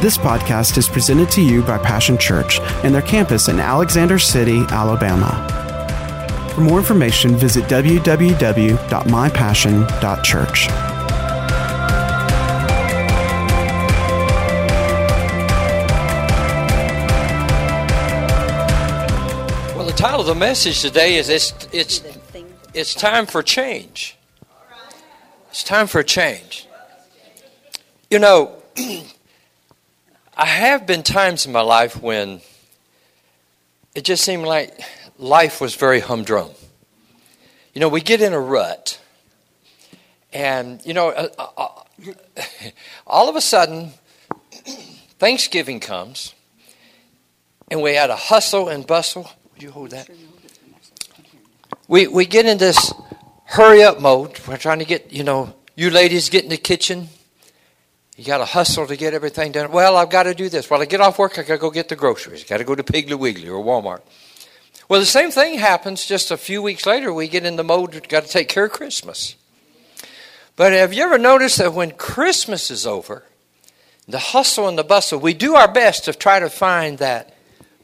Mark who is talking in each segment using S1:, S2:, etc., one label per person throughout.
S1: This podcast is presented to you by Passion Church and their campus in Alexander City, Alabama. For more information, visit www.mypassion.church.
S2: Well, the title of the message today is it's, it's, it's time for change. It's time for a change. You know, I have been times in my life when it just seemed like life was very humdrum. You know, we get in a rut, and, you know, uh, uh, uh all of a sudden, Thanksgiving comes, and we had a hustle and bustle. Would you hold that? We, we get in this hurry up mode. We're trying to get, you know, you ladies get in the kitchen. You got to hustle to get everything done. Well, I've got to do this. Well, I get off work, I got to go get the groceries. Got to go to Piggly Wiggly or Walmart. Well, the same thing happens just a few weeks later. We get in the mode, got to take care of Christmas. But have you ever noticed that when Christmas is over, the hustle and the bustle, we do our best to try to find that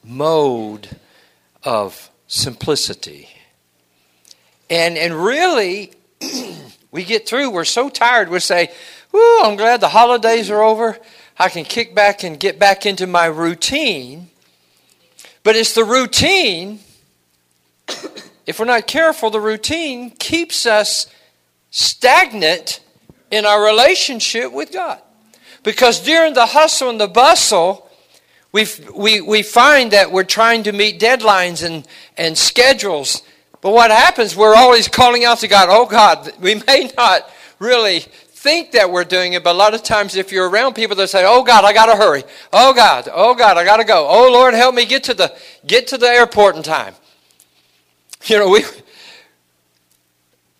S2: mode of simplicity. And, and really, we get through, we're so tired, we say, Whoo, I'm glad the holidays are over. I can kick back and get back into my routine. But it's the routine, if we're not careful, the routine keeps us stagnant in our relationship with God. Because during the hustle and the bustle, we we, we find that we're trying to meet deadlines and, and schedules. But what happens, we're always calling out to God, oh God, we may not really think that we're doing it, but a lot of times if you're around people that say, oh God, I got to hurry. Oh God, oh God, I got to go. Oh Lord, help me get to the, get to the airport in time. You know, we,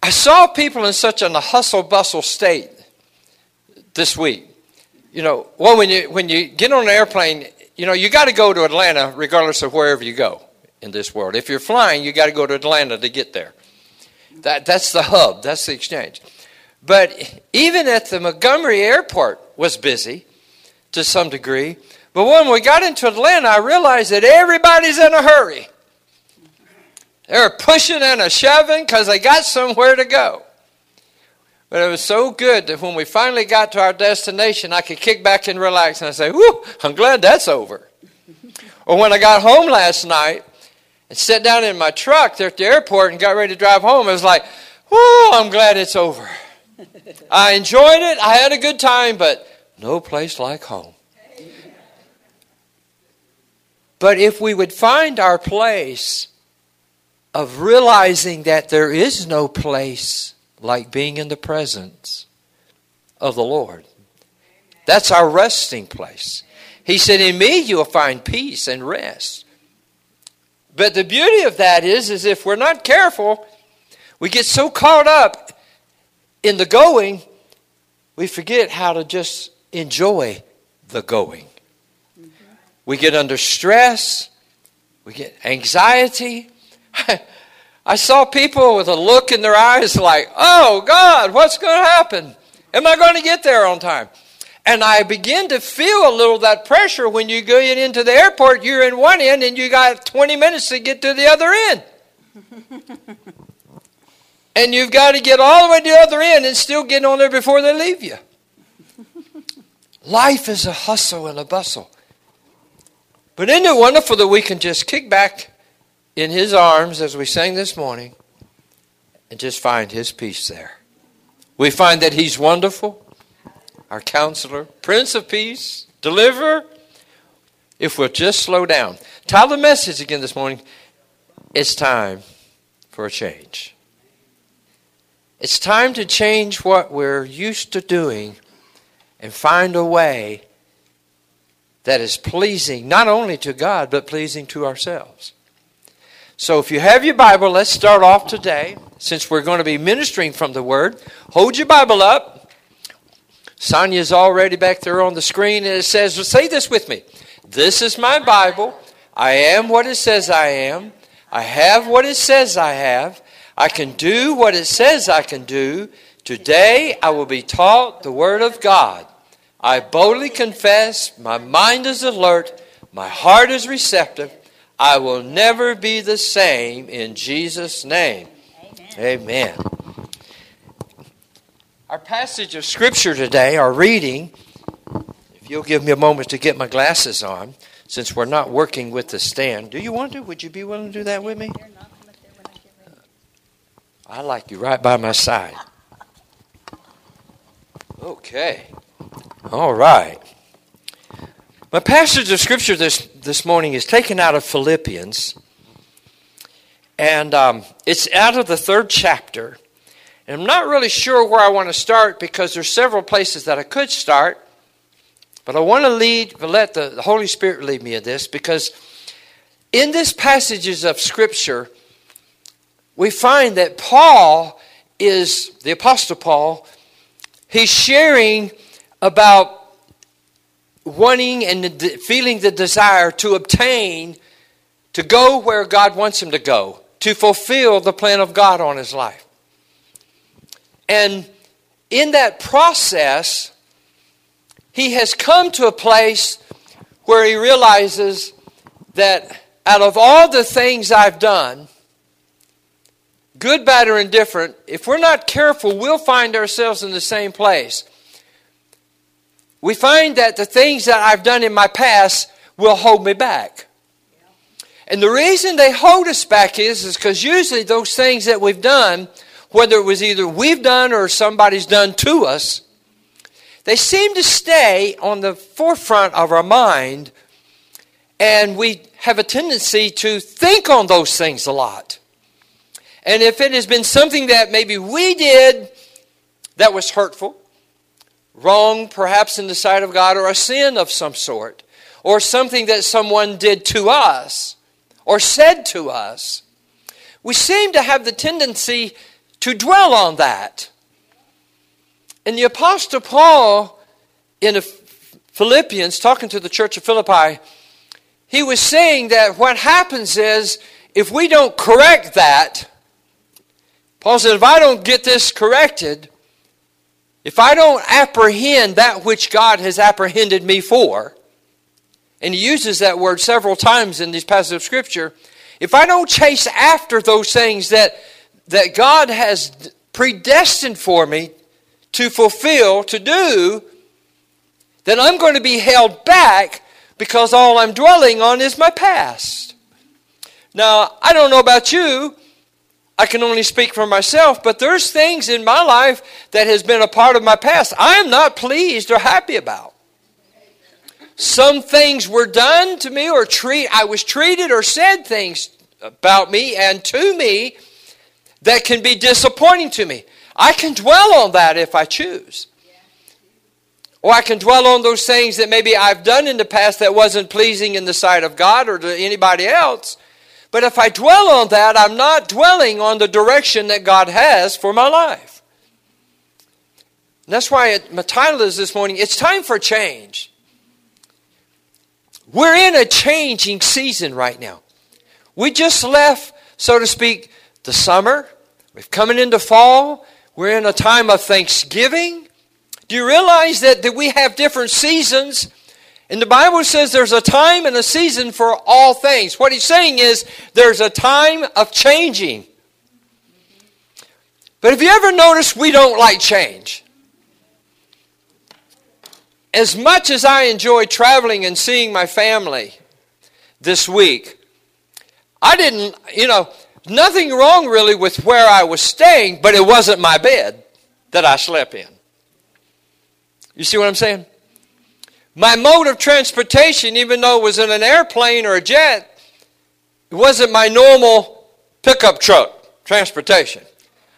S2: I saw people in such a hustle bustle state this week. You know, well, when you when you get on an airplane, you know, you got to go to Atlanta regardless of wherever you go in this world. If you're flying, you got to go to Atlanta to get there. That that's the hub. That's the exchange. But even at the Montgomery airport was busy to some degree. But when we got into Atlanta, I realized that everybody's in a hurry. They're pushing and a shoving because they got somewhere to go. But it was so good that when we finally got to our destination, I could kick back and relax and I say, Whew, I'm glad that's over. or when I got home last night and sat down in my truck there at the airport and got ready to drive home, it was like, Whew, I'm glad it's over. I enjoyed it, I had a good time, but no place like home. But if we would find our place of realizing that there is no place like being in the presence of the Lord. That's our resting place. He said, In me you will find peace and rest. But the beauty of that is, is if we're not careful, we get so caught up in the going, we forget how to just enjoy the going. We get under stress, we get anxiety, I saw people with a look in their eyes like, oh God, what's going to happen? Am I going to get there on time? And I begin to feel a little that pressure when you go into the airport, you're in one end and you got 20 minutes to get to the other end. And you've got to get all the way to the other end and still get on there before they leave you. Life is a hustle and a bustle. But isn't it wonderful that we can just kick back in his arms, as we sang this morning, and just find his peace there. We find that he's wonderful, our counselor, Prince of Peace, deliverer, if we'll just slow down. Tell the message again this morning. It's time for a change. It's time to change what we're used to doing and find a way that is pleasing not only to God, but pleasing to ourselves. So if you have your Bible, let's start off today. Since we're going to be ministering from the Word, hold your Bible up. Sonia's already back there on the screen, and it says, well, Say this with me. This is my Bible. I am what it says I am. I have what it says I have. I can do what it says I can do. Today I will be taught the Word of God. I boldly confess, my mind is alert, my heart is receptive. I will never be the same in Jesus' name. Amen. Amen. Our passage of Scripture today, our reading, if you'll give me a moment to get my glasses on, since we're not working with the stand. Do you want to? Would you be willing to do that with me? I like you right by my side. Okay. All right. My passage of scripture this, this morning is taken out of Philippians, and um, it's out of the third chapter. And I'm not really sure where I want to start because there's several places that I could start, but I want to lead, let the, the Holy Spirit lead me in this because in this passages of scripture, we find that Paul is, the Apostle Paul, he's sharing about wanting and feeling the desire to obtain, to go where God wants him to go, to fulfill the plan of God on his life. And in that process, he has come to a place where he realizes that out of all the things I've done, good, bad, or indifferent, if we're not careful, we'll find ourselves in the same place. We find that the things that I've done in my past will hold me back. And the reason they hold us back is is because usually those things that we've done, whether it was either we've done or somebody's done to us, they seem to stay on the forefront of our mind, and we have a tendency to think on those things a lot. And if it has been something that maybe we did that was hurtful, wrong perhaps in the sight of God, or a sin of some sort, or something that someone did to us or said to us, we seem to have the tendency to dwell on that. And the Apostle Paul in Philippians, talking to the church of Philippi, he was saying that what happens is if we don't correct that, Paul said, if I don't get this corrected, if I don't apprehend that which God has apprehended me for, and he uses that word several times in these passages of Scripture, if I don't chase after those things that, that God has predestined for me to fulfill, to do, then I'm going to be held back because all I'm dwelling on is my past. Now, I don't know about you, I can only speak for myself, but there's things in my life that has been a part of my past I am not pleased or happy about. Some things were done to me or treat I was treated or said things about me and to me that can be disappointing to me. I can dwell on that if I choose. Or I can dwell on those things that maybe I've done in the past that wasn't pleasing in the sight of God or to anybody else. But if I dwell on that, I'm not dwelling on the direction that God has for my life. And that's why it, my title is this morning It's Time for Change. We're in a changing season right now. We just left, so to speak, the summer. We're coming into fall. We're in a time of Thanksgiving. Do you realize that, that we have different seasons? And the Bible says there's a time and a season for all things. What he's saying is there's a time of changing. But have you ever noticed we don't like change? As much as I enjoy traveling and seeing my family this week, I didn't, you know, nothing wrong really with where I was staying, but it wasn't my bed that I slept in. You see what I'm saying? My mode of transportation, even though it was in an airplane or a jet, it wasn't my normal pickup truck transportation.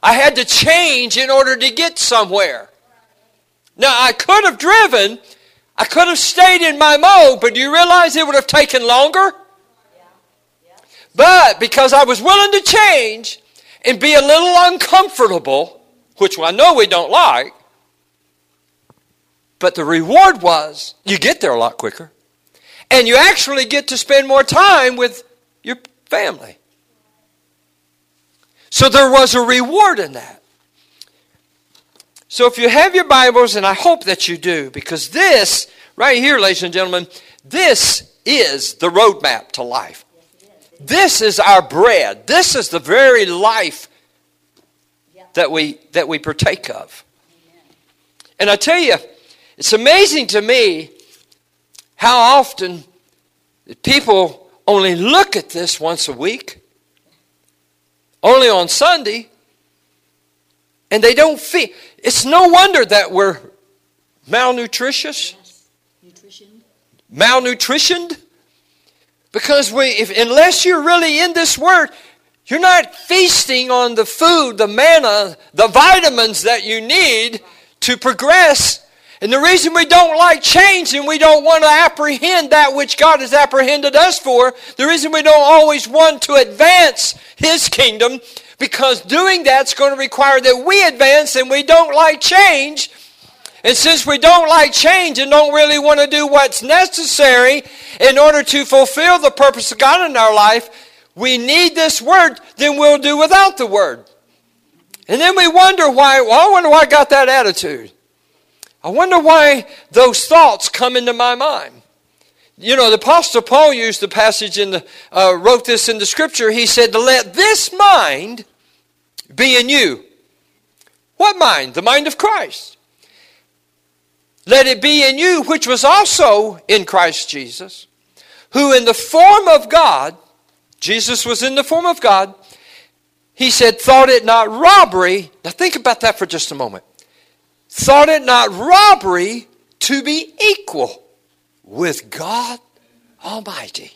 S2: I had to change in order to get somewhere. Now, I could have driven, I could have stayed in my mode, but do you realize it would have taken longer? But because I was willing to change and be a little uncomfortable, which I know we don't like, but the reward was you get there a lot quicker. And you actually get to spend more time with your family. So there was a reward in that. So if you have your Bibles, and I hope that you do, because this, right here, ladies and gentlemen, this is the roadmap to life. This is our bread. This is the very life that we that we partake of. And I tell you, it's amazing to me how often people only look at this once a week, only on Sunday, and they don't feel. It's no wonder that we're malnutritious, malnutritioned, because we, if, unless you're really in this Word, you're not feasting on the food, the manna, the vitamins that you need to progress. And the reason we don't like change and we don't want to apprehend that which God has apprehended us for, the reason we don't always want to advance His kingdom, because doing that's going to require that we advance and we don't like change. And since we don't like change and don't really want to do what's necessary in order to fulfill the purpose of God in our life, we need this word, then we'll do without the word. And then we wonder why, well, I wonder why I got that attitude. I wonder why those thoughts come into my mind. You know, the Apostle Paul used the passage in the, uh, wrote this in the scripture. He said, to let this mind be in you. What mind? The mind of Christ. Let it be in you, which was also in Christ Jesus, who in the form of God Jesus was in the form of God. He said, thought it not robbery. Now think about that for just a moment. Thought it not robbery to be equal with God Almighty.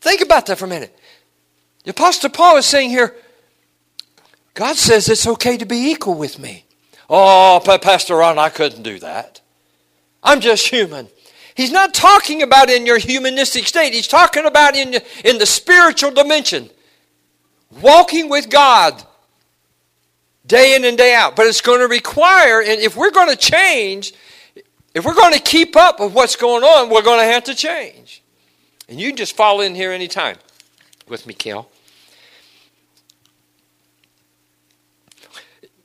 S2: Think about that for a minute. The Apostle Paul is saying here, God says it's okay to be equal with me. Oh, Pastor Ron, I couldn't do that. I'm just human. He's not talking about in your humanistic state. He's talking about in, in the spiritual dimension. Walking with God day in and day out. But it's going to require, and if we're going to change, if we're going to keep up with what's going on, we're going to have to change. And you can just fall in here anytime with me, Kel.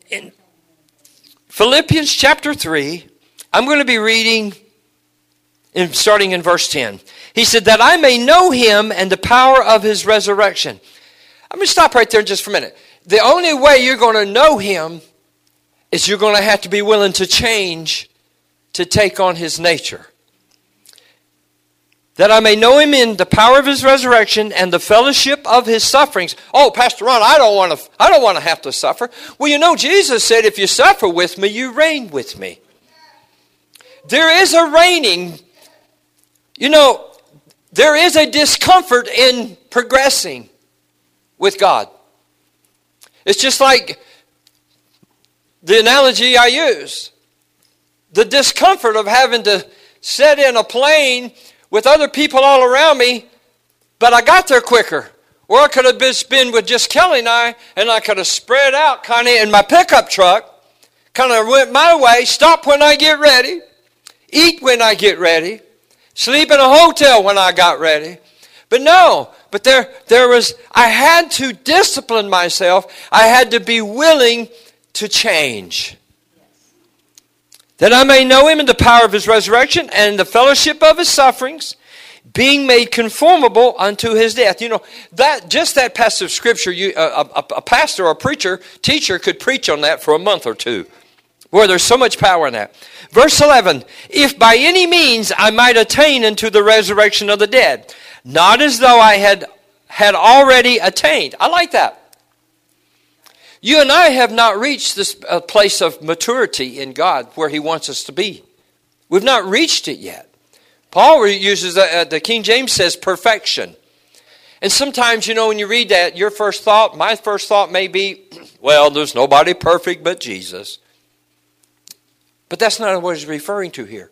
S2: In Philippians chapter 3, I'm going to be reading in, starting in verse 10. He said, That I may know him and the power of his resurrection. I'm going to stop right there just for a minute. The only way you're going to know him is you're going to have to be willing to change to take on his nature. That I may know him in the power of his resurrection and the fellowship of his sufferings. Oh, Pastor Ron, I don't want to I don't want to have to suffer. Well, you know Jesus said if you suffer with me, you reign with me. There is a reigning you know, there is a discomfort in progressing with God. It's just like the analogy I use the discomfort of having to sit in a plane with other people all around me, but I got there quicker. Or I could have been with just Kelley and I, and I could have spread out kind of in my pickup truck, kind of went my way, stop when I get ready, eat when I get ready, sleep in a hotel when I got ready. But no, but there, there was, I had to discipline myself. I had to be willing to change. That I may know him in the power of his resurrection and the fellowship of his sufferings, being made conformable unto his death. You know, that just that passage of scripture, you, a, a, a pastor or a preacher, teacher could preach on that for a month or two, where there's so much power in that. Verse 11 If by any means I might attain unto the resurrection of the dead, not as though I had, had already attained. I like that. You and I have not reached this uh, place of maturity in God where He wants us to be. We've not reached it yet. Paul uses, the, uh, the King James says perfection. And sometimes, you know, when you read that, your first thought, my first thought may be, well, there's nobody perfect but Jesus. But that's not what he's referring to here.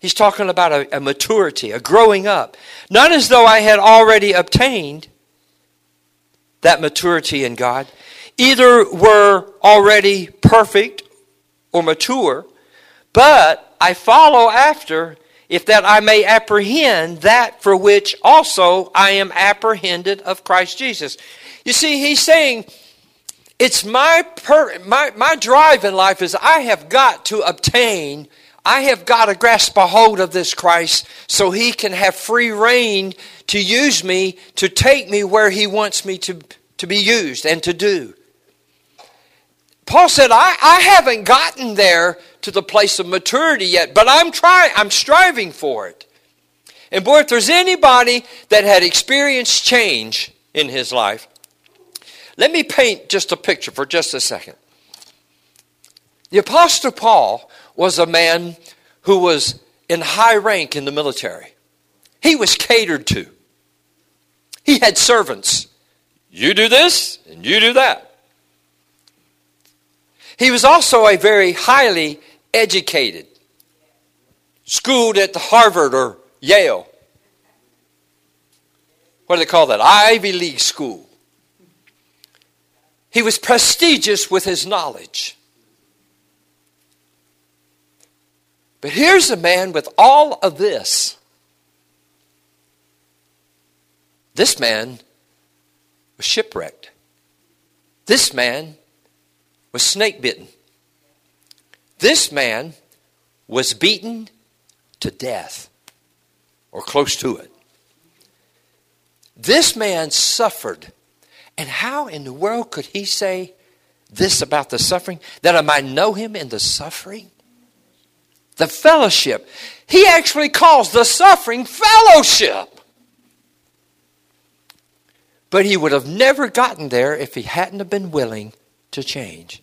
S2: He's talking about a, a maturity, a growing up. Not as though I had already obtained that maturity in God. Either were already perfect or mature, but I follow after if that I may apprehend that for which also I am apprehended of Christ Jesus. You see, he's saying it's my, per, my, my drive in life is I have got to obtain, I have got to grasp a hold of this Christ so he can have free reign to use me, to take me where he wants me to, to be used and to do. Paul said, I, I haven't gotten there to the place of maturity yet, but I'm trying, I'm striving for it. And boy, if there's anybody that had experienced change in his life, let me paint just a picture for just a second. The Apostle Paul was a man who was in high rank in the military. He was catered to. He had servants. You do this, and you do that. He was also a very highly educated, schooled at the Harvard or Yale. What do they call that? Ivy League school. He was prestigious with his knowledge. But here's a man with all of this. This man was shipwrecked. This man was snake bitten. This man was beaten to death or close to it. This man suffered and how in the world could he say this about the suffering? That I might know him in the suffering? The fellowship. He actually calls the suffering fellowship. But he would have never gotten there if he hadn't have been willing to change.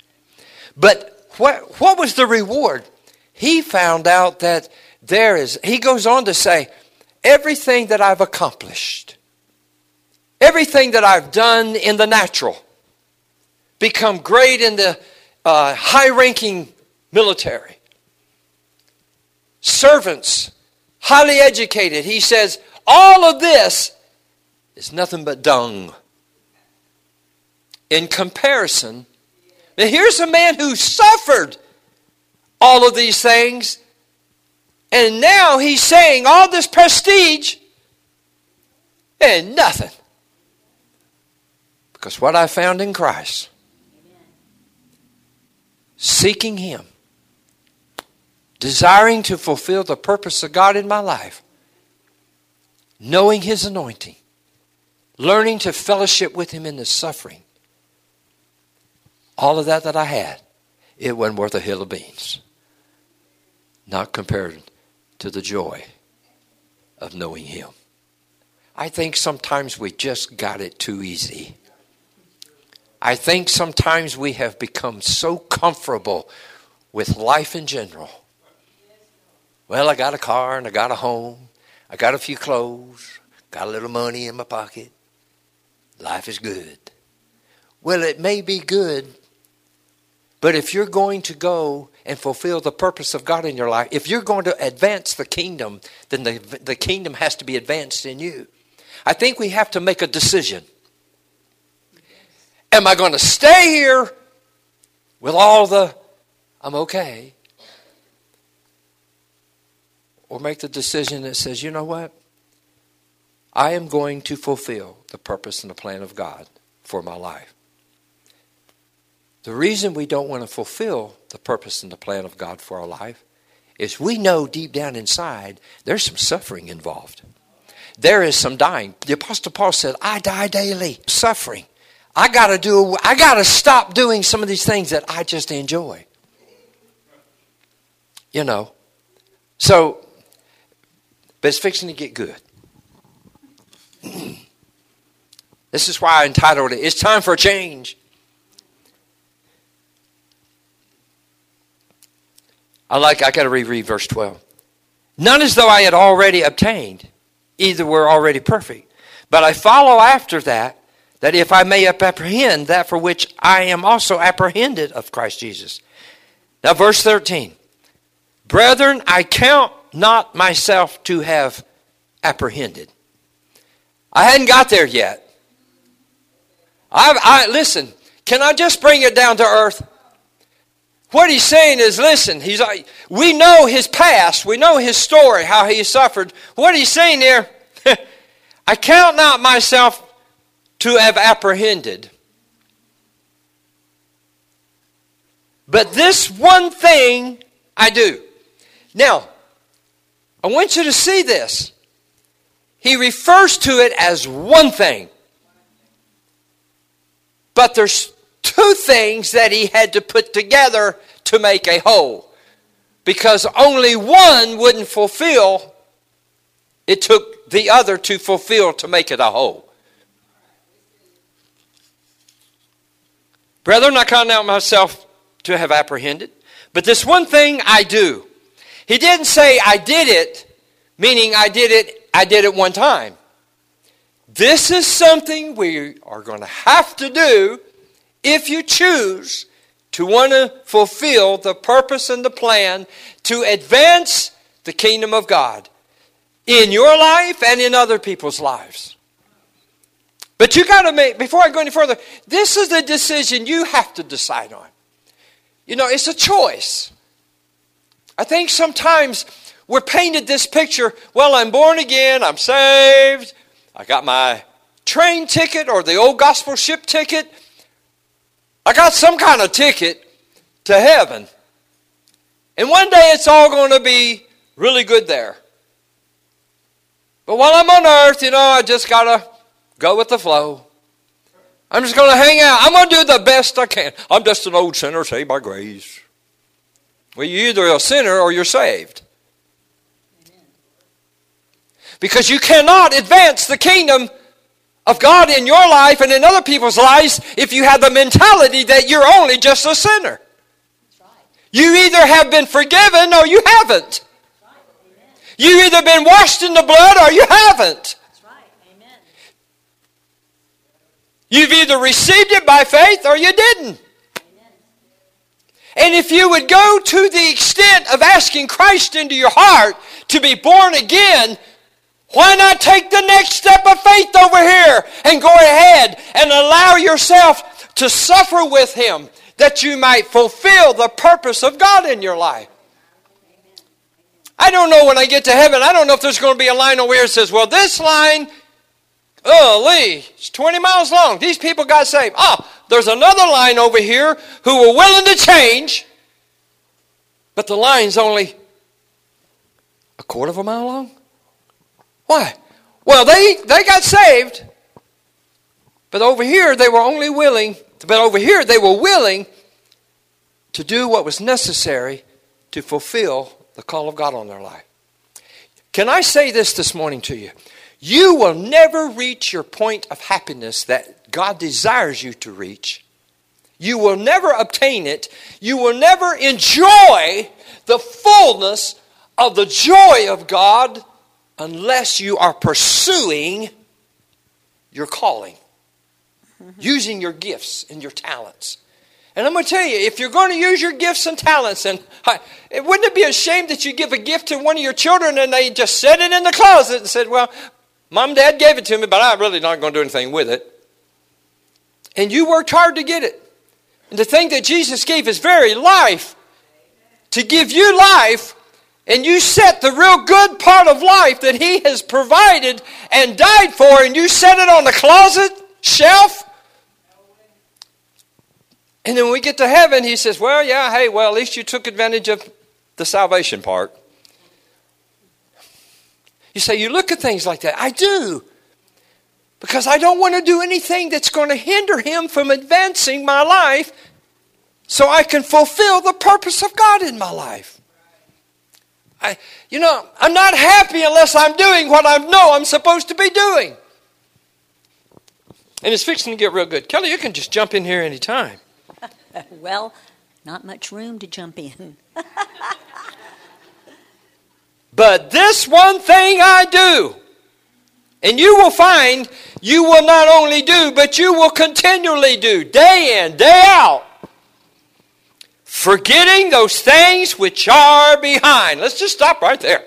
S2: But what, what was the reward? He found out that there is, he goes on to say, everything that I've accomplished Everything that I've done in the natural, become great in the uh, high ranking military, servants, highly educated. He says, all of this is nothing but dung. In comparison, now here's a man who suffered all of these things, and now he's saying all this prestige and nothing. Because what I found in Christ, seeking Him, desiring to fulfill the purpose of God in my life, knowing His anointing, learning to fellowship with Him in the suffering, all of that that I had, it wasn't worth a hill of beans. Not compared to the joy of knowing Him. I think sometimes we just got it too easy. I think sometimes we have become so comfortable with life in general. Well, I got a car and I got a home. I got a few clothes. Got a little money in my pocket. Life is good. Well, it may be good, but if you're going to go and fulfill the purpose of God in your life, if you're going to advance the kingdom, then the, the kingdom has to be advanced in you. I think we have to make a decision. Am I going to stay here with all the, I'm okay? Or make the decision that says, you know what? I am going to fulfill the purpose and the plan of God for my life. The reason we don't want to fulfill the purpose and the plan of God for our life is we know deep down inside there's some suffering involved. There is some dying. The Apostle Paul said, I die daily, suffering. I got to do I got to stop doing some of these things that I just enjoy. You know. So but it's fixing to get good. this is why I entitled it It's Time for a Change. I like I got to reread verse 12. None as though I had already obtained, either were already perfect, but I follow after that that if I may apprehend that for which I am also apprehended of Christ Jesus. Now, verse 13 Brethren, I count not myself to have apprehended. I hadn't got there yet. I, I listen. Can I just bring it down to earth? What he's saying is, listen. He's like, we know his past. We know his story, how he suffered. What he's saying there, I count not myself to have apprehended. But this one thing I do. Now, I want you to see this. He refers to it as one thing. But there's two things that he had to put together to make a whole. Because only one wouldn't fulfill, it took the other to fulfill to make it a whole. Brethren, I count out myself to have apprehended, but this one thing I do. He didn't say I did it, meaning I did it, I did it one time. This is something we are going to have to do if you choose to want to fulfill the purpose and the plan to advance the kingdom of God in your life and in other people's lives. But you got to make, before I go any further, this is a decision you have to decide on. You know, it's a choice. I think sometimes we're painted this picture well, I'm born again, I'm saved, I got my train ticket or the old gospel ship ticket. I got some kind of ticket to heaven. And one day it's all going to be really good there. But while I'm on earth, you know, I just got to go with the flow. I'm just going to hang out. I'm going to do the best I can. I'm just an old sinner saved by grace. Well, you're either a sinner or you're saved. Because you cannot advance the kingdom of God in your life and in other people's lives if you have the mentality that you're only just a sinner. You either have been forgiven or you haven't. You've either been washed in the blood or you haven't. You've either received it by faith or you didn't. And if you would go to the extent of asking Christ into your heart to be born again, why not take the next step of faith over here and go ahead and allow yourself to suffer with Him that you might fulfill the purpose of God in your life? I don't know when I get to heaven, I don't know if there's going to be a line over here that says, well, this line Oh, Lee, it's 20 miles long. These people got saved. Ah, there's another line over here who were willing to change, but the line's only a quarter of a mile long. Why? Well, they, they got saved, but over here they were only willing, but over here they were willing to do what was necessary to fulfill the call of God on their life. Can I say this this morning to you? You will never reach your point of happiness that God desires you to reach. You will never obtain it. You will never enjoy the fullness of the joy of God unless you are pursuing your calling, mm-hmm. using your gifts and your talents. And I'm going to tell you, if you're going to use your gifts and talents, and wouldn't it be a shame that you give a gift to one of your children and they just set it in the closet and said, "Well, Mom dad gave it to me, but I'm really not going to do anything with it. And you worked hard to get it. And the thing that Jesus gave his very life to give you life, and you set the real good part of life that he has provided and died for, and you set it on the closet shelf. And then when we get to heaven, he says, Well, yeah, hey, well, at least you took advantage of the salvation part. You say, you look at things like that. I do. Because I don't want to do anything that's going to hinder him from advancing my life so I can fulfill the purpose of God in my life. I, you know, I'm not happy unless I'm doing what I know I'm supposed to be doing. And it's fixing to get real good. Kelley, you can just jump in here anytime.
S3: well, not much room to jump in.
S2: But this one thing I do. And you will find you will not only do, but you will continually do, day in, day out. Forgetting those things which are behind. Let's just stop right there.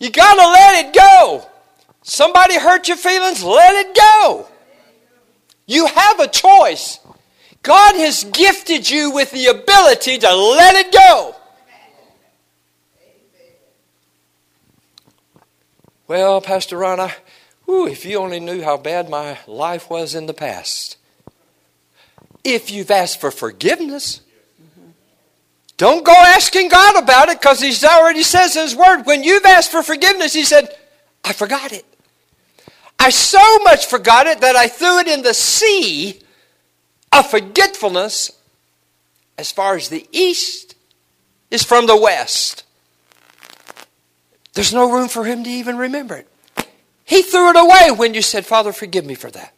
S2: You got to let it go. Somebody hurt your feelings, let it go. You have a choice. God has gifted you with the ability to let it go. Well, Pastor Ron, I, whew, if you only knew how bad my life was in the past. If you've asked for forgiveness, Don't go asking God about it because He's already says His Word. When you've asked for forgiveness, He said, I forgot it. I so much forgot it that I threw it in the sea of forgetfulness as far as the east is from the west. There's no room for him to even remember it. He threw it away when you said, Father, forgive me for that.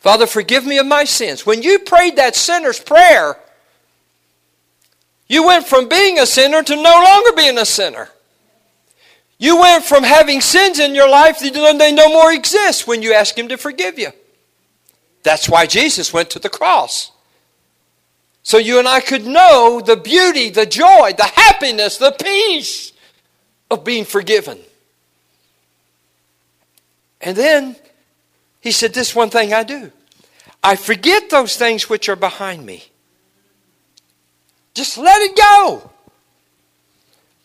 S2: Father, forgive me of my sins. When you prayed that sinner's prayer, you went from being a sinner to no longer being a sinner. You went from having sins in your life that they no more exist when you ask Him to forgive you. That's why Jesus went to the cross. So you and I could know the beauty, the joy, the happiness, the peace of being forgiven. And then he said, This one thing I do I forget those things which are behind me. Just let it go.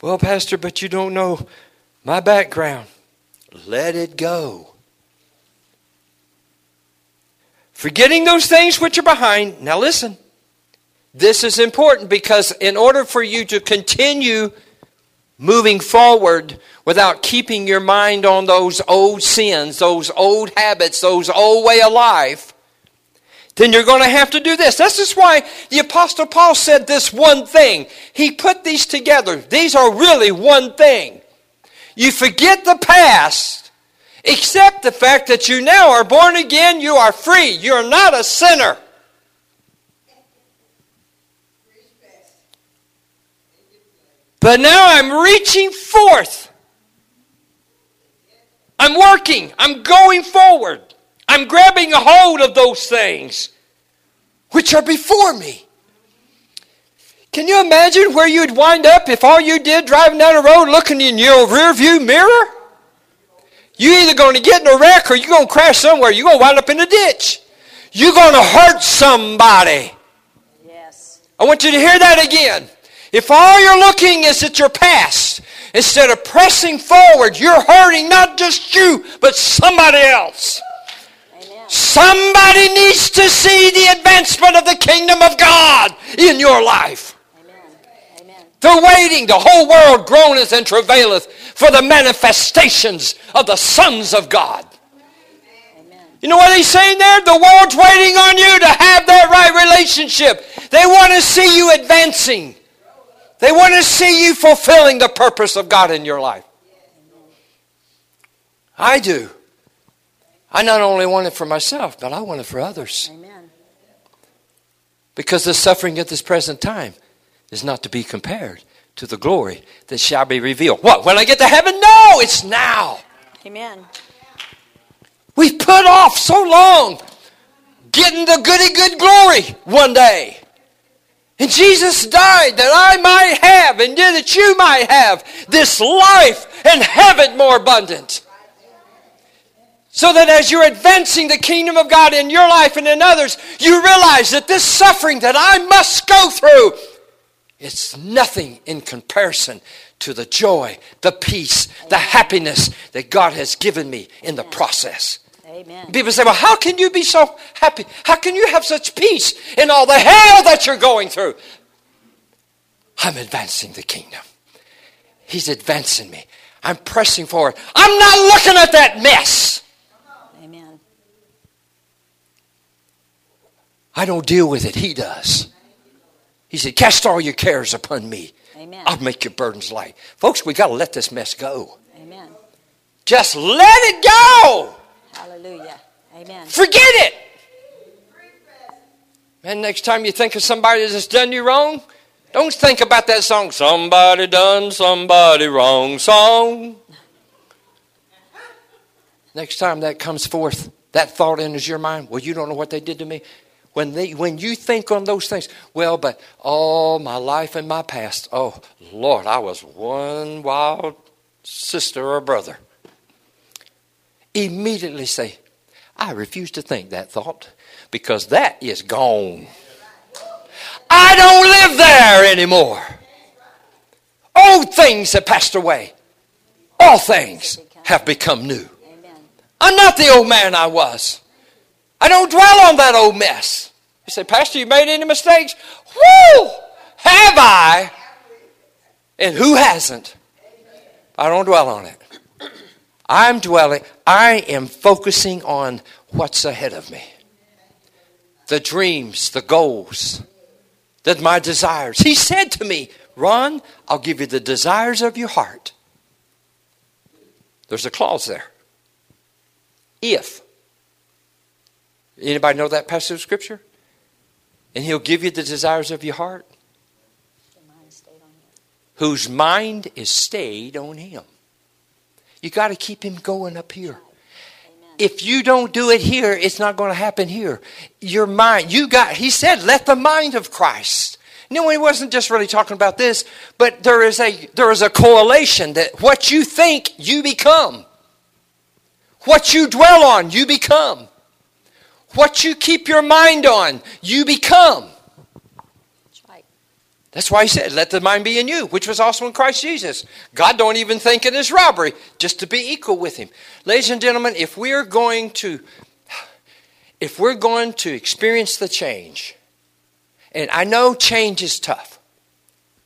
S2: Well, Pastor, but you don't know my background. Let it go. Forgetting those things which are behind. Now, listen. This is important because in order for you to continue moving forward without keeping your mind on those old sins, those old habits, those old way of life, then you're going to have to do this. This is why the Apostle Paul said this one thing. He put these together. These are really one thing. You forget the past, accept the fact that you now are born again, you are free, you're not a sinner. But now I'm reaching forth. I'm working. I'm going forward. I'm grabbing a hold of those things which are before me. Can you imagine where you'd wind up if all you did driving down the road looking in your rear view mirror? You're either going to get in a wreck or you're going to crash somewhere. You're going to wind up in a ditch. You're going to hurt somebody.
S3: Yes.
S2: I want you to hear that again. If all you're looking is at your past, instead of pressing forward, you're hurting not just you, but somebody else.
S3: Amen.
S2: Somebody needs to see the advancement of the kingdom of God in your life.
S3: Amen. Amen.
S2: They're waiting. The whole world groaneth and travaileth for the manifestations of the sons of God.
S3: Amen.
S2: You know what he's saying there? The world's waiting on you to have that right relationship. They want to see you advancing. They want to see you fulfilling the purpose of God in your life. I do. I not only want it for myself, but I want it for others.
S3: Amen.
S2: Because the suffering at this present time is not to be compared to the glory that shall be revealed. What? When I get to heaven? No, it's now.
S3: Amen.
S2: We've put off so long getting the goody good glory one day. And Jesus died that I might have, and that you might have, this life and have it more abundant. So that as you're advancing the kingdom of God in your life and in others, you realize that this suffering that I must go through, it's nothing in comparison to the joy, the peace, the happiness that God has given me in the process.
S3: Amen.
S2: People say, well, how can you be so happy? How can you have such peace in all the hell that you're going through? I'm advancing the kingdom. He's advancing me. I'm pressing forward. I'm not looking at that mess.
S3: Amen.
S2: I don't deal with it. He does. He said, Cast all your cares upon me.
S3: Amen.
S2: I'll make your burdens light. Folks, we got to let this mess go.
S3: Amen.
S2: Just let it go.
S3: Hallelujah. Amen.
S2: Forget it. And next time you think of somebody that's done you wrong, don't think about that song, Somebody Done Somebody Wrong song. Next time that comes forth, that thought enters your mind, well, you don't know what they did to me. When, they, when you think on those things, well, but all my life and my past, oh, Lord, I was one wild sister or brother. Immediately say, I refuse to think that thought because that is gone. I don't live there anymore. Old things have passed away. All things have become new. I'm not the old man I was. I don't dwell on that old mess. You say, Pastor, you made any mistakes? Woo! Have I? And who hasn't? I don't dwell on it. I'm dwelling, I am focusing on what's ahead of me. The dreams, the goals, that my desires. He said to me, Ron, I'll give you the desires of your heart. There's a clause there. If. Anybody know that passage of scripture? And he'll give you the desires of your heart. Whose mind is stayed on him. You got to keep him going up here. If you don't do it here, it's not going to happen here. Your mind, you got, he said, let the mind of Christ. No, he wasn't just really talking about this, but there is a, there is a correlation that what you think, you become. What you dwell on, you become. What you keep your mind on, you become. That's why he said, let the mind be in you, which was also in Christ Jesus. God don't even think it is robbery just to be equal with him. Ladies and gentlemen, if we're going to if we're going to experience the change, and I know change is tough,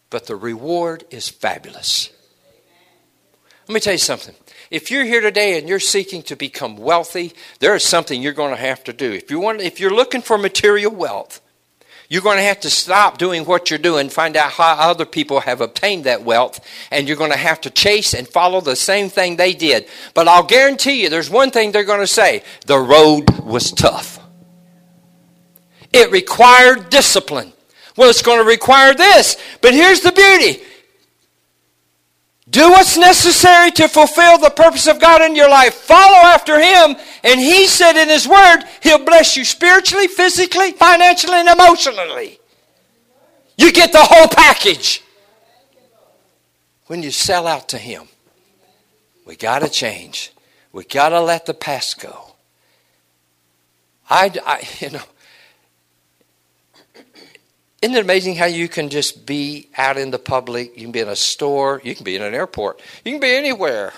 S2: but the reward is fabulous. Let me tell you something. If you're here today and you're seeking to become wealthy, there is something you're going to have to do. If you want if you're looking for material wealth, you're going to have to stop doing what you're doing, find out how other people have obtained that wealth, and you're going to have to chase and follow the same thing they did. But I'll guarantee you there's one thing they're going to say the road was tough. It required discipline. Well, it's going to require this. But here's the beauty do what's necessary to fulfill the purpose of God in your life. Follow after Him. And He said in His Word, He'll bless you spiritually, physically, financially, and emotionally. You get the whole package when you sell out to Him. We got to change. We got to let the past go. I, I, you know, isn't it amazing how you can just be out in the public? You can be in a store, you can be in an airport, you can be anywhere.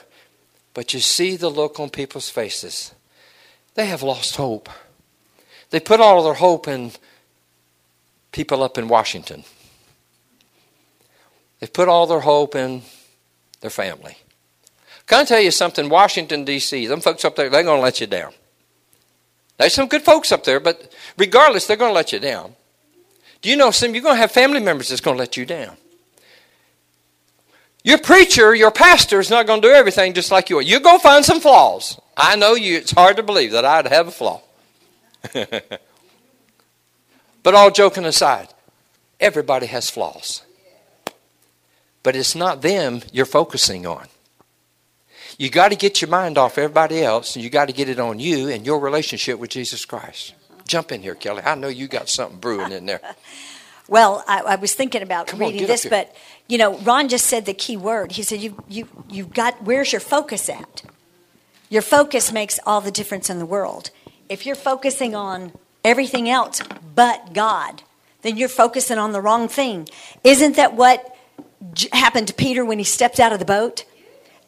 S2: But you see the look on people's faces. They have lost hope. They put all their hope in people up in Washington. They put all their hope in their family. Can I tell you something? Washington, D.C., them folks up there, they're going to let you down. There's some good folks up there, but regardless, they're going to let you down. Do you know some you're going to have family members that's going to let you down? Your preacher, your pastor is not going to do everything just like you are. You're going to find some flaws. I know you, it's hard to believe that I'd have a flaw. but all joking aside, everybody has flaws. But it's not them you're focusing on. You got to get your mind off everybody else, and you got to get it on you and your relationship with Jesus Christ. Jump in here, Kelley. I know you got something brewing in there.
S3: well, I, I, was thinking about Come reading on, this, but you know, Ron just said the key word. He said, "You, you, you've got. Where's your focus at? Your focus makes all the difference in the world. If you're focusing on everything else but God, then you're focusing on the wrong thing. Isn't that what j- happened to Peter when he stepped out of the boat?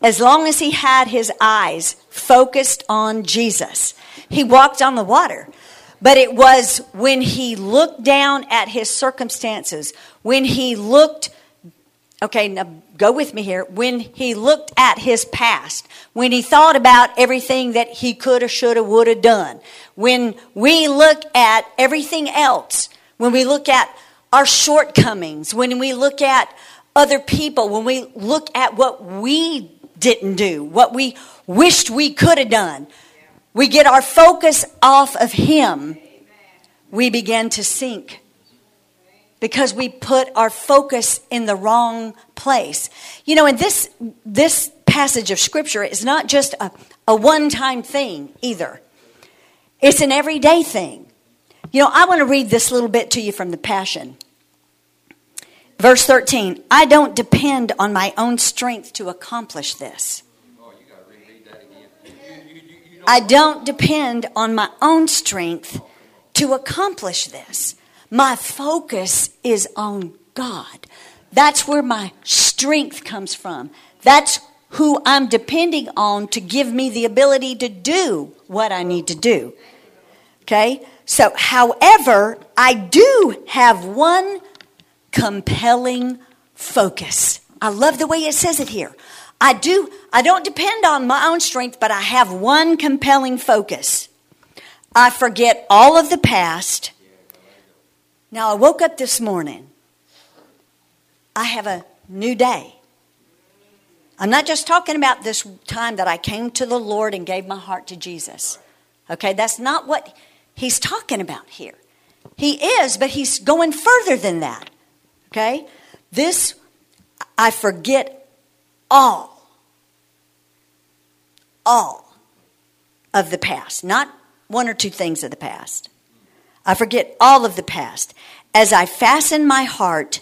S3: As long as he had his eyes focused on Jesus, he walked on the water. But it was when he looked down at his circumstances, when he looked, okay, now go with me here, when he looked at his past, when he thought about everything that he could have, should have, would have done, when we look at everything else, when we look at our shortcomings, when we look at other people, when we look at what we didn't do, what we wished we could have done, we get our focus off of Him, we begin to sink because we put our focus in the wrong place. You know, and this this passage of scripture is not just a, a one-time thing either. It's an everyday thing. You know, I want to read this little bit to you from the Passion. Verse 13, I don't depend on my own strength to accomplish this. I don't depend on my own strength to accomplish this. My focus is on God. That's where my strength comes from. That's who I'm depending on to give me the ability to do what I need to do. Okay? So, however, I do have one compelling focus. I love the way it says it here. I do I don't depend on my own strength, but I have one compelling focus. I forget all of the past. Now I woke up this morning. I have a new day. I'm not just talking about this time that I came to the Lord and gave my heart to Jesus. Okay, that's not what he's talking about here. He is, but he's going further than that. Okay? This, I forget all, all of the past, not one or two things of the past. I forget all of the past as I fasten my heart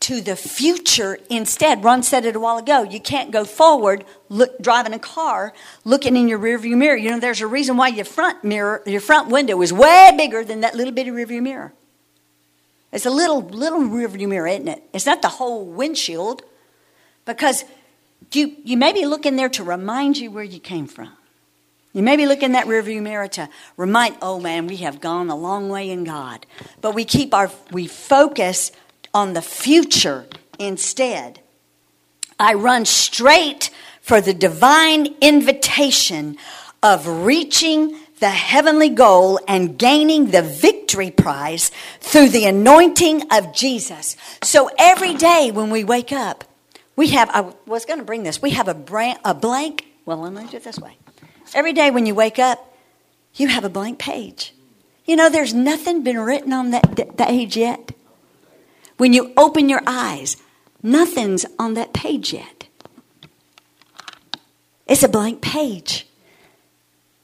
S3: to the future instead. Ron said it a while ago. You can't go forward look, driving a car looking in your rearview mirror. You know, there's a reason why your front mirror, your front window is way bigger than that little bitty rearview mirror. It's a little little rearview mirror, isn't it? It's not the whole windshield because you you may be looking there to remind you where you came from. You may be looking in that rearview mirror to remind, oh man, we have gone a long way in God. But we keep our we focus on the future instead. I run straight for the divine invitation of reaching the heavenly goal and gaining the victory prize through the anointing of Jesus. So every day when we wake up, we have, I was going to bring this, we have a, brand, a blank, well, let me do it this way. Every day when you wake up, you have a blank page. You know, there's nothing been written on that, page yet. When you open your eyes, nothing's on that page yet. It's a blank page.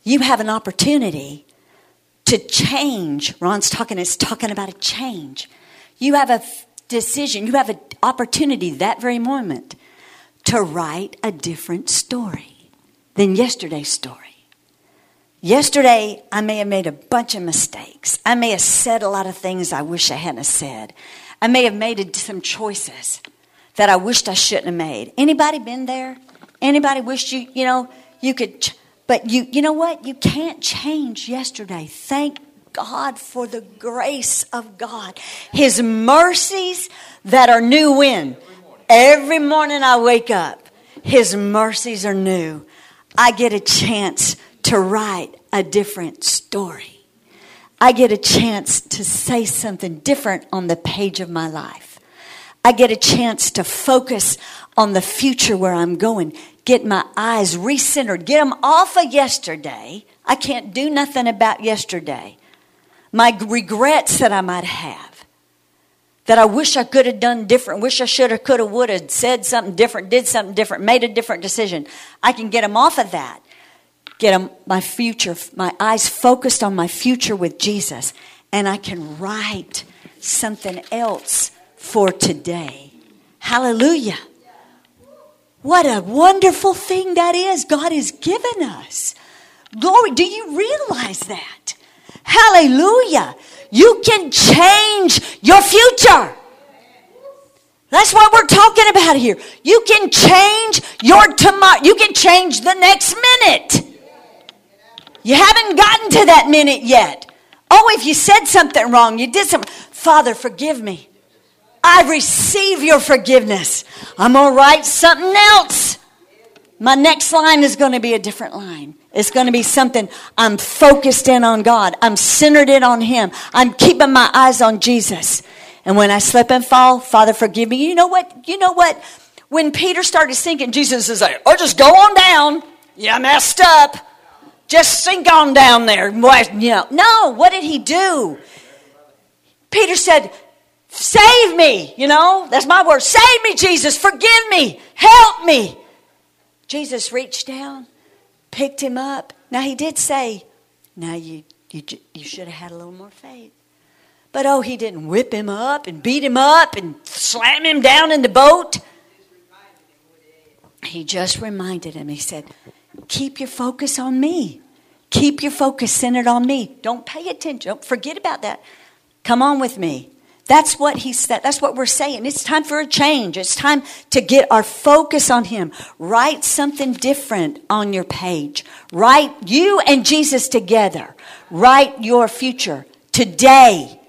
S3: You have an opportunity to change. Ron's talking, is talking about a change. You have a decision, you have an opportunity that very moment to write a different story than yesterday's story. Yesterday, I may have made a bunch of mistakes. I may have said a lot of things I wish I hadn't said. I may have made some choices that I wished I shouldn't have made. Anybody been there? Anybody wished you, you know, you could, ch- but you, you know what? You can't change yesterday. Thank God for the grace of God. His mercies that are new when? Every morning I wake up, His mercies are new. I get a chance to write a different story. I get a chance to say something different on the page of my life. I get a chance to focus on the future where I'm going, get my eyes recentered, get them off of yesterday. I can't do nothing about yesterday. My regrets that I might have, that I wish I could have done different, wish I should have, could have, would have, said something different, did something different, made a different decision. I can get them off of that get them, my future, my eyes focused on my future with Jesus, and I can write something else for today. Hallelujah. What a wonderful thing that is God has given us. Glory. Do you realize that? Hallelujah. You can change your future. That's what we're talking about here. You can change your tomorrow. You can change the next minute. You haven't gotten to that minute yet. Oh, if you said something wrong, you did something. Father, forgive me. I receive your forgiveness. I'm going to write something else. My next line is going to be a different line. It's going to be something I'm focused in on God. I'm centered in on Him. I'm keeping my eyes on Jesus. And when I slip and fall, Father, forgive me. You know what? You know what? When Peter started sinking, Jesus is like, oh, just go on down. You messed up. Just sink on down there. You know, no, what did he do? Peter said, Save me, you know, that's my word. Save me, Jesus. Forgive me. Help me. Jesus reached down, picked him up. Now, he did say, Now you, you, you should have had a little more faith. But oh, he didn't whip him up and beat him up and slam him down in the boat. He just reminded him, he said, Keep your focus on me. Keep your focus centered on me. Don't pay attention. Don't forget about that. Come on with me. That's what he said. That's what we're saying. It's time for a change. It's time to get our focus on him. Write something different on your page. Write you and Jesus together. Write your future today.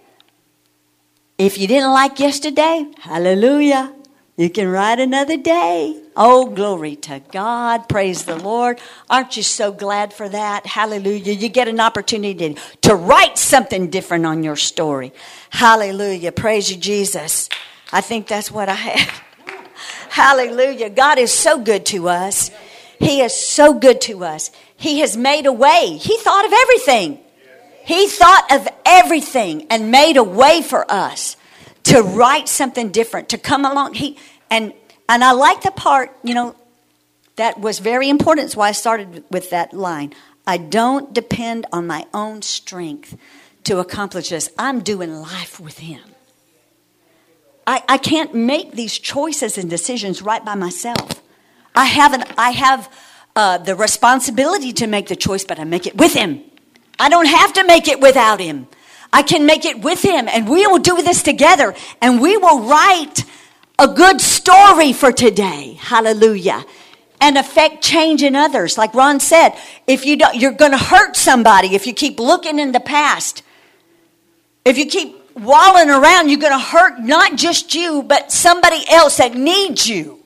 S3: If you didn't like yesterday, hallelujah. You can write another day. Oh, glory to God. Praise the Lord. Aren't you so glad for that? Hallelujah. You get an opportunity to write something different on your story. Hallelujah. Praise you, Jesus. I think that's what I had. Hallelujah. God is so good to us. He is so good to us. He has made a way. He thought of everything. He thought of everything and made a way for us to write something different, to come along. He and and I like the part, you know, that was very important. That's why I started with that line. I don't depend on my own strength to accomplish this. I'm doing life with him. I, I can't make these choices and decisions right by myself. I have an, I have uh, the responsibility to make the choice, but I make it with him. I don't have to make it without him. I can make it with him, and we will do this together, and we will write a good story for today. Hallelujah. And affect change in others. Like Ron said, if you don't, you're going to hurt somebody if you keep looking in the past. If you keep walling around, you're going to hurt not just you, but somebody else that needs you.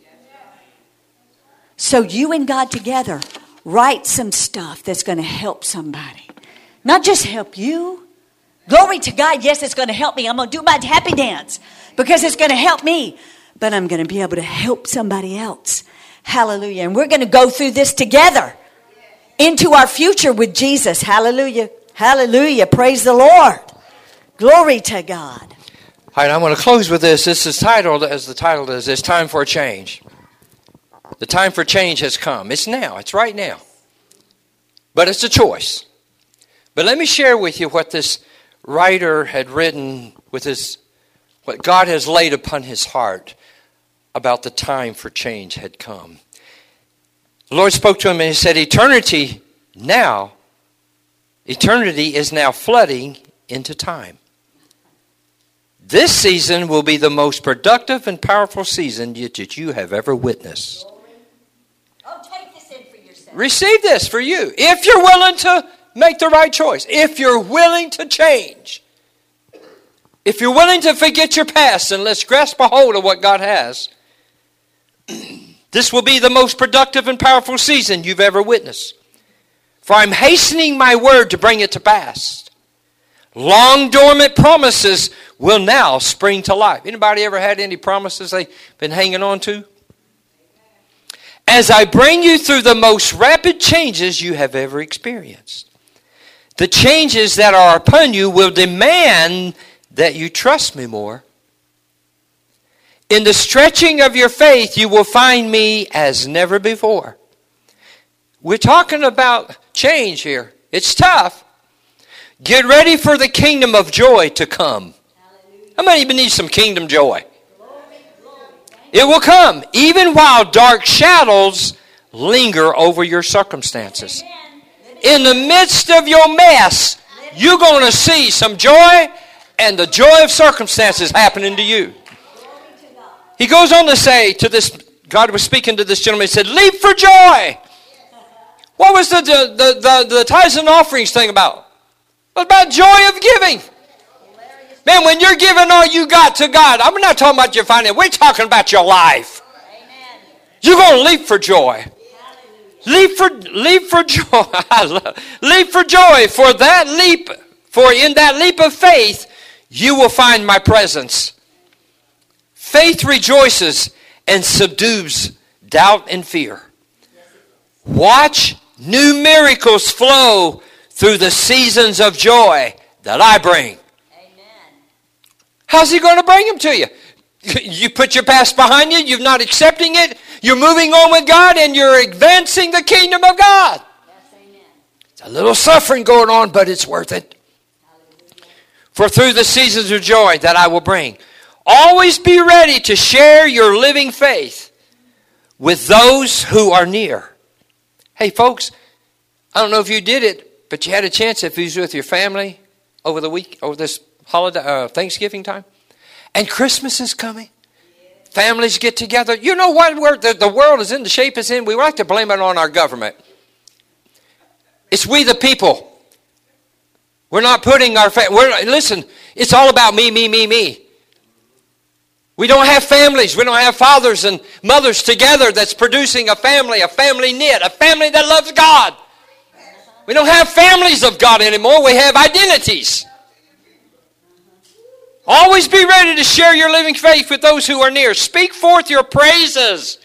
S3: So you and God together write some stuff that's going to help somebody. Not just help you, Glory to God. Yes, it's going to help me. I'm going to do my happy dance because it's going to help me, but I'm going to be able to help somebody else. Hallelujah. And we're going to go through this together into our future with Jesus. Hallelujah. Hallelujah. Praise the Lord. Glory to God.
S2: All right, I'm going to close with this. This is titled, as the title is, It's Time for a Change. The time for change has come. It's now, it's right now. But it's a choice. But let me share with you what this writer had written with his what God has laid upon his heart about the time for change had come. The Lord spoke to him and he said, Eternity now, eternity is now flooding into time. This season will be the most productive and powerful season that you have ever witnessed.
S3: Oh, this
S2: Receive this for you. If you're willing to make the right choice. If you're willing to change, if you're willing to forget your past and let's grasp a hold of what God has, this will be the most productive and powerful season you've ever witnessed. For I'm hastening my word to bring it to pass. Long dormant promises will now spring to life. Anybody ever had any promises they've been hanging on to? As I bring you through the most rapid changes you have ever experienced. The changes that are upon you will demand that you trust me more. In the stretching of your faith, you will find me as never before. We're talking about change here. It's tough. Get ready for the kingdom of joy to come. How many even need some kingdom joy? It will come, even while dark shadows linger over your circumstances in the midst of your mess, you're going to see some joy and the joy of circumstances happening to you. He goes on to say to this, God was speaking to this gentleman, he said, Leap for joy. What was the, the, the, the, tithes and offerings thing about? It was about joy of giving. Man, when you're giving all you got to God, I'm not talking about your finances, we're talking about your life. You're going to leap for joy. Leap for, leap for joy. leap for joy. For that leap, for in that leap of faith, you will find my presence. Faith rejoices and subdues doubt and fear. Watch new miracles flow through the seasons of joy that I bring. Amen. How's he going to bring them to you? You put your past behind you, you're not accepting it, you're moving on with God, and you're advancing the kingdom of God. Yes, it's a little suffering going on, but it's worth it. For through the seasons of joy that I will bring, always be ready to share your living faith with those who are near. Hey, folks, I don't know if you did it, but you had a chance if you was with your family over the week, over this holiday, uh, Thanksgiving time. And Christmas is coming. Families get together. You know what? The, the world is in the shape it's in. We like to blame it on our government. It's we the people. We're not putting our fa- we're listen, it's all about me, me, me, me. We don't have families. We don't have fathers and mothers together that's producing a family, a family knit, a family that loves God. We don't have families of God anymore. We have identities. Always be ready to share your living faith with those who are near. Speak forth your praises.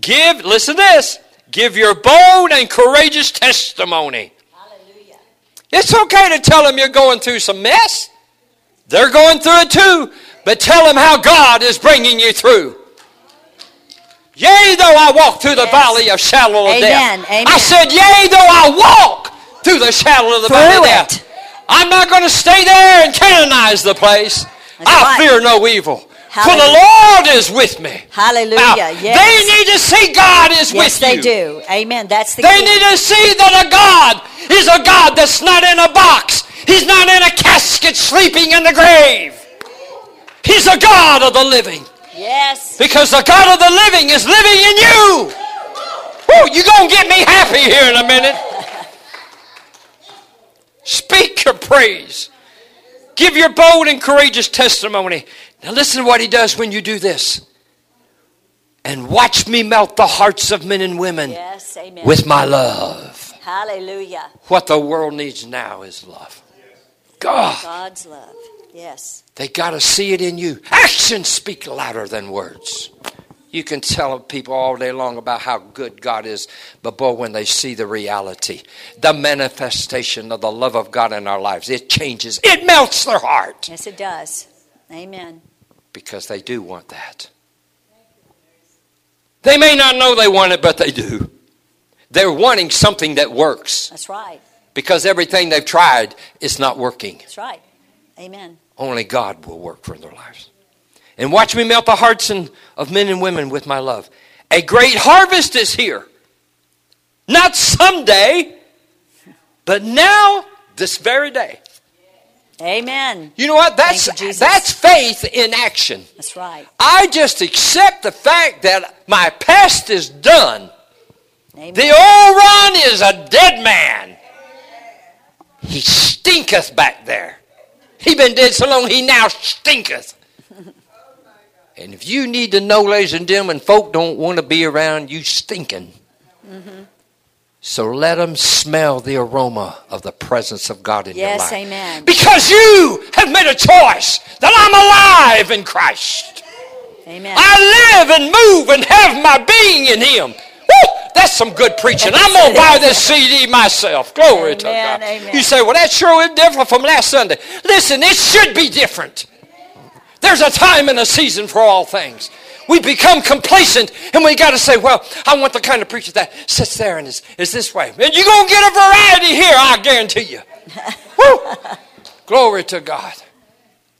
S2: Give, listen to this, give your bold and courageous testimony. Hallelujah. It's okay to tell them you're going through some mess. They're going through it too, but tell them how God is bringing you through. Yea, though I walk through the yes. valley of shadow of death. Amen. I said, Yea, though I walk through the shadow of the through valley of death. I'm not going to stay there and canonize the place. That's I right. fear no evil. Hallelujah. For the Lord is with me.
S3: Hallelujah. Now, yes.
S2: They need to see God is
S3: yes,
S2: with
S3: you. Yes, they do. Amen. That's the
S2: They
S3: key.
S2: need to see that a God is a God that's not in a box. He's not in a casket sleeping in the grave. He's a God of the living.
S3: Yes.
S2: Because the God of the living is living in you. Oh, you're going to get me happy here in a minute. Speak your praise. Give your bold and courageous testimony. Now, listen to what he does when you do this. And watch me melt the hearts of men and women
S3: yes,
S2: with my love.
S3: Hallelujah.
S2: What the world needs now is love. God.
S3: God's love. Yes.
S2: They got to see it in you. Actions speak louder than words. You can tell people all day long about how good God is, but boy, when they see the reality, the manifestation of the love of God in our lives, it changes. It melts their heart.
S3: Yes, it does. Amen.
S2: Because they do want that. They may not know they want it, but they do. They're wanting something that works.
S3: That's right.
S2: Because everything they've tried is not working.
S3: That's right. Amen.
S2: Only God will work for their lives. And watch me melt the hearts of men and women with my love. A great harvest is here. Not someday, but now, this very day.
S3: Amen.
S2: You know what? That's
S3: you,
S2: that's faith in action.
S3: That's right.
S2: I just accept the fact that my past is done.
S3: Amen.
S2: The old Ron is a dead man. He stinketh back there. He been dead so long he now stinketh. And if you need to know, ladies and gentlemen, folk don't want to be around you stinking. Mm-hmm. So let them smell the aroma of the presence of God in
S3: yes,
S2: your life.
S3: Yes, amen.
S2: Because you have made a choice that I'm alive in Christ.
S3: Amen.
S2: I live and move and have my being in Him. Woo! That's some good preaching. I'm going to buy this CD myself. Glory
S3: amen,
S2: to God.
S3: Amen.
S2: You say, well, that sure is different from last Sunday. Listen, it should be different. There's a time and a season for all things. We become complacent and we got to say, well, I want the kind of preacher that sits there and is, is this way. And you're going to get a variety here, I guarantee you. Glory to God.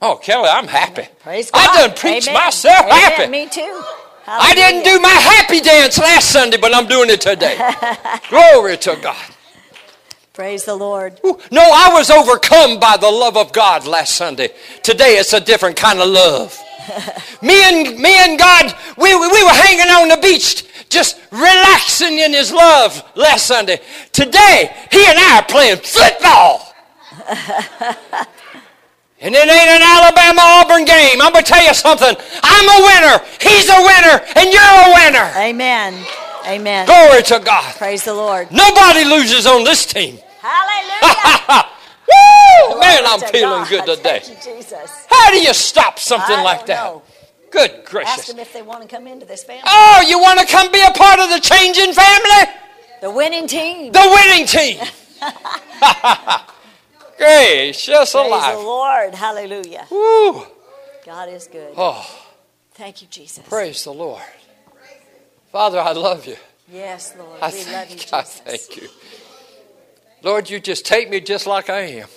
S2: Oh, Kelley, I'm happy.
S3: Praise God.
S2: I done preached
S3: Amen.
S2: myself
S3: Amen.
S2: happy.
S3: Me too.
S2: Hallelujah. I didn't do my happy dance last Sunday, but I'm doing it today. Glory to God.
S3: Praise the Lord.
S2: No, I was overcome by the love of God last Sunday. Today it's a different kind of love. me and me and God, we, we were hanging on the beach, just relaxing in His love last Sunday. Today, He and I are playing football. And it ain't an Alabama Auburn game. I'm going to tell you something. I'm a winner. He's a winner. And you're a winner.
S3: Amen. Amen.
S2: Glory to God.
S3: Praise the Lord.
S2: Nobody loses on this team.
S3: Hallelujah.
S2: Woo! Man, I'm feeling
S3: God.
S2: good today.
S3: Thank you, Jesus.
S2: How do you stop something
S3: I
S2: like that?
S3: Know.
S2: Good gracious.
S3: Ask them if they want to come into this family.
S2: Oh, you want to come be a part of the changing family?
S3: The winning team.
S2: The winning team. Gracious
S3: Praise
S2: alive.
S3: the Lord. Hallelujah.
S2: Woo.
S3: God is good.
S2: Oh,
S3: Thank you, Jesus.
S2: praise the Lord. Father, I love you.
S3: Yes, Lord.
S2: I
S3: we
S2: thank,
S3: love you, Jesus.
S2: I thank you. Lord, you just take me just like I am.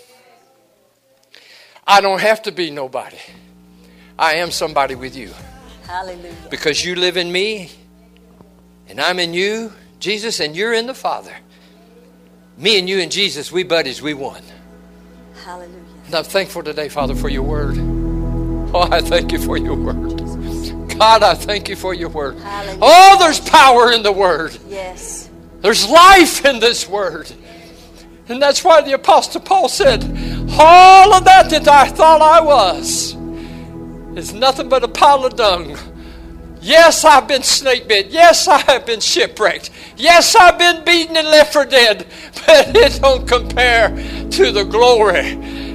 S2: I don't have to be nobody. I am somebody with you
S3: Hallelujah.
S2: because you live in me and I'm in you, Jesus, and you're in the Father. Me and you and Jesus, we buddies, we won.
S3: Hallelujah.
S2: And I'm thankful today, Father, for your word. Oh, I thank you for your word. God, I thank you for your word.
S3: Hallelujah.
S2: Oh, there's power in the word.
S3: Yes.
S2: There's life in this word. And that's why the Apostle Paul said, All of that that I thought I was, is nothing but a pile of dung. Yes, I've been snake bit. Yes, I have been shipwrecked. Yes, I've been beaten and left for dead. But it don't compare to the glory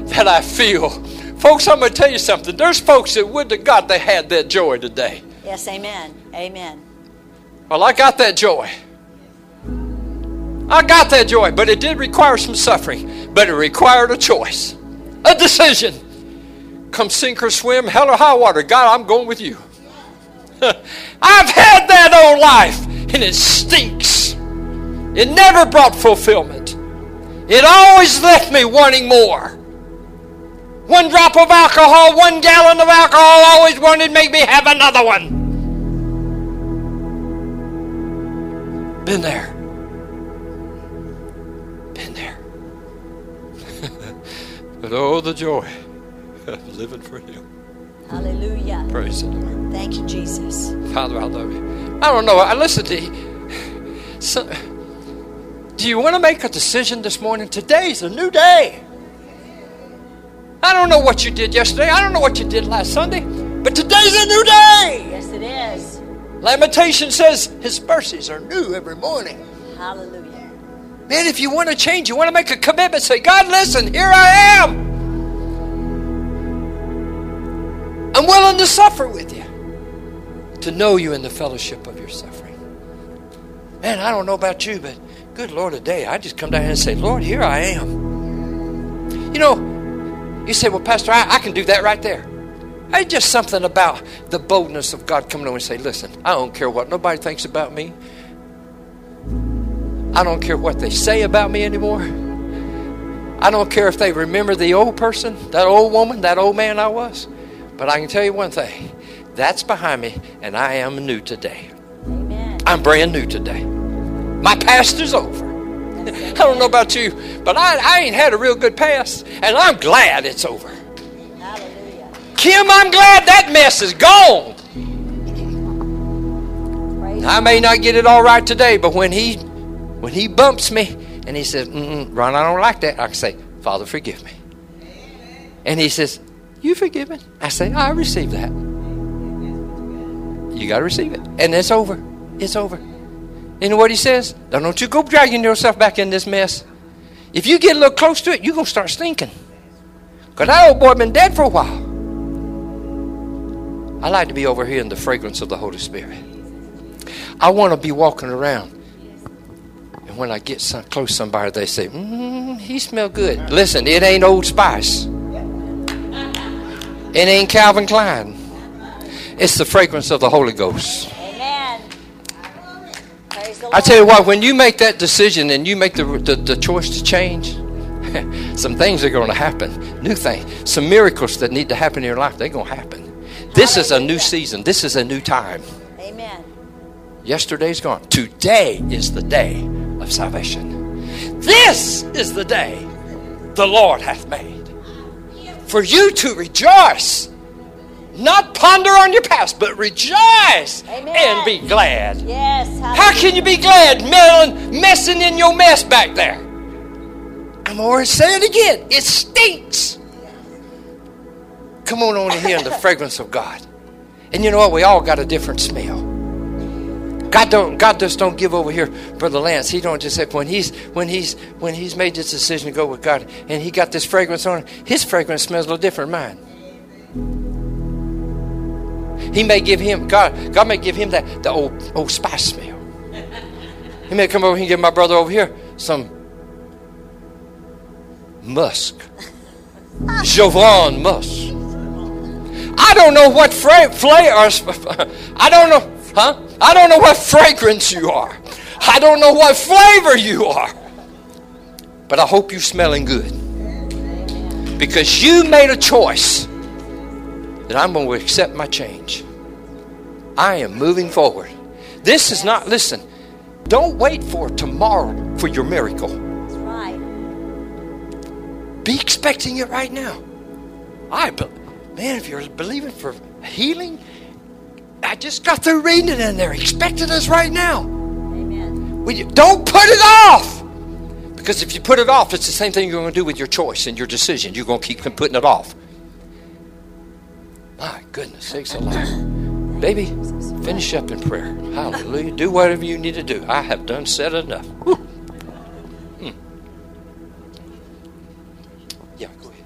S2: that I feel. Folks, I'm going to tell you something. There's folks that would have got they had that joy today.
S3: Yes, amen. Amen.
S2: Well, I got that joy. I got that joy, but it did require some suffering. But it required a choice, a decision. Come sink or swim, hell or high water. God, I'm going with you. I've had that old life, and it stinks. It never brought fulfillment. It always left me wanting more. One drop of alcohol, one gallon of alcohol always wanted to make me have another one. Been there. Been there. but oh, the joy of living for Him.
S3: Hallelujah.
S2: Praise the Lord.
S3: Thank you, Jesus.
S2: Father, I love you. I don't know. I listen to you. So, do you want to make a decision this morning? Today's a new day. I don't know what you did yesterday. I don't know what you did last Sunday. But today's a new day.
S3: Yes, it is.
S2: Lamentation says his mercies are new every morning.
S3: Hallelujah.
S2: Man, if you want to change, you want to make a commitment, say, God, listen, here I am. I'm willing to suffer with you, to know you in the fellowship of your suffering. Man, I don't know about you, but good Lord, today I just come down here and say, Lord, here I am. You know, you say, well, Pastor, I, I can do that right there. It's just something about the boldness of God coming over and say, listen, I don't care what nobody thinks about me. I don't care what they say about me anymore. I don't care if they remember the old person, that old woman, that old man I was. But I can tell you one thing that's behind me, and I am new today.
S3: Amen.
S2: I'm brand new today. My past is over. I don't know about you, but I, I ain't had a real good past, and I'm glad it's over.
S3: Hallelujah.
S2: Kim, I'm glad that mess is gone. I may not get it all right today, but when he when he bumps me and he says, Mm-mm, "Ron, I don't like that," I can say, "Father, forgive me." And he says, "You forgiven?" I say, "I receive that." You got to receive it, and it's over. It's over. You know what he says? Don't you go dragging yourself back in this mess. If you get a little close to it, you're gonna start stinking. Cause that old boy been dead for a while. I like to be over here in the fragrance of the Holy Spirit. I want to be walking around. And when I get some, close to somebody, they say, mm, he smell good. Listen, it ain't Old Spice. It ain't Calvin Klein. It's the fragrance of the Holy Ghost. I tell you what, when you make that decision and you make the, the, the choice to change, some things are going to happen. New things. Some miracles that need to happen in your life, they're going to happen. This is a new season. This is a new time.
S3: Amen.
S2: Yesterday's gone. Today is the day of salvation. This is the day the Lord hath made. For you to rejoice, not ponder on your past, but rejoice
S3: Amen.
S2: and be glad.
S3: Yes.
S2: How can you be glad melling, messing in your mess back there? I'm going saying it again. It stinks. Come on over here in the fragrance of God. And you know what? We all got a different smell. God don't God just don't give over here, Brother Lance. He don't just say when he's when he's when he's made this decision to go with God and he got this fragrance on, his fragrance smells a little different than mine. He may give him God God may give him that the old old spice smell. He may come over here and give my brother over here some musk. Jovan musk. I don't know what fra- flavor. Uh, uh, I don't know, huh? I don't know what fragrance you are. I don't know what flavor you are. But I hope you're smelling good. Because you made a choice that I'm going to accept my change. I am moving forward. This is not, listen, don't wait for tomorrow for your miracle.
S3: That's right.
S2: Be expecting it right now. I, man, if you're believing for healing, I just got through reading it in there. Expect it as right now.
S3: Amen.
S2: We, don't put it off. Because if you put it off, it's the same thing you're going to do with your choice and your decision. You're going to keep putting it off. My goodness sakes alive. Baby, finish up in prayer. Hallelujah. Do whatever you need to do. I have done said enough. Hmm. Yeah, go ahead.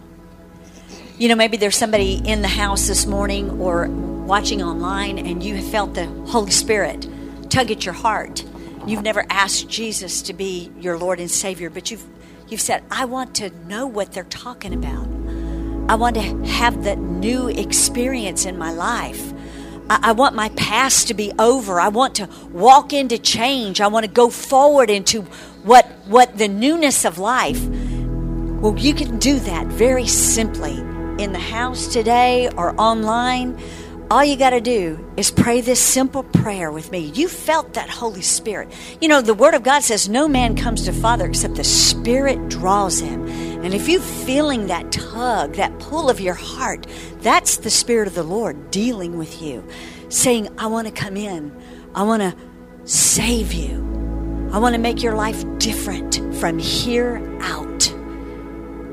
S3: You know, maybe there's somebody in the house this morning or watching online and you have felt the Holy Spirit tug at your heart. You've never asked Jesus to be your Lord and Savior, but you've you've said, I want to know what they're talking about. I want to have that new experience in my life. I, I want my past to be over. I want to walk into change. I want to go forward into what what the newness of life. Well, you can do that very simply in the house today or online. All you got to do is pray this simple prayer with me. You felt that Holy Spirit. You know, the Word of God says no man comes to Father except the Spirit draws him. And if you're feeling that tug, that pull of your heart, that's the Spirit of the Lord dealing with you, saying, I want to come in. I want to save you. I want to make your life different from here out.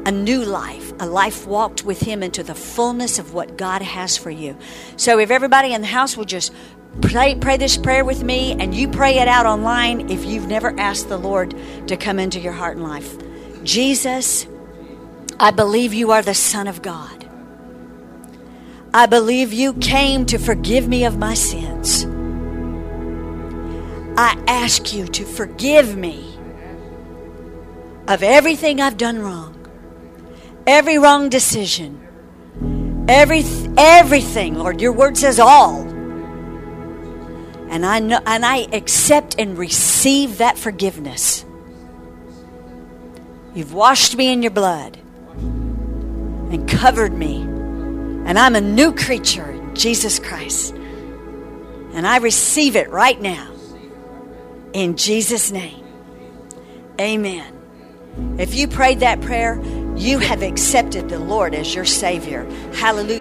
S3: A new life, a life walked with Him into the fullness of what God has for you. So, if everybody in the house will just pray, pray this prayer with me and you pray it out online if you've never asked the Lord to come into your heart and life. Jesus, I believe you are the Son of God. I believe you came to forgive me of my sins. I ask you to forgive me of everything I've done wrong, every wrong decision, every, everything, Lord. Your word says all. And I know, and I accept and receive that forgiveness. You've washed me in your blood and covered me. And I'm a new creature in Jesus Christ. And I receive it right now. In Jesus' name. Amen. If you prayed that prayer, you have accepted the Lord as your Savior. Hallelujah.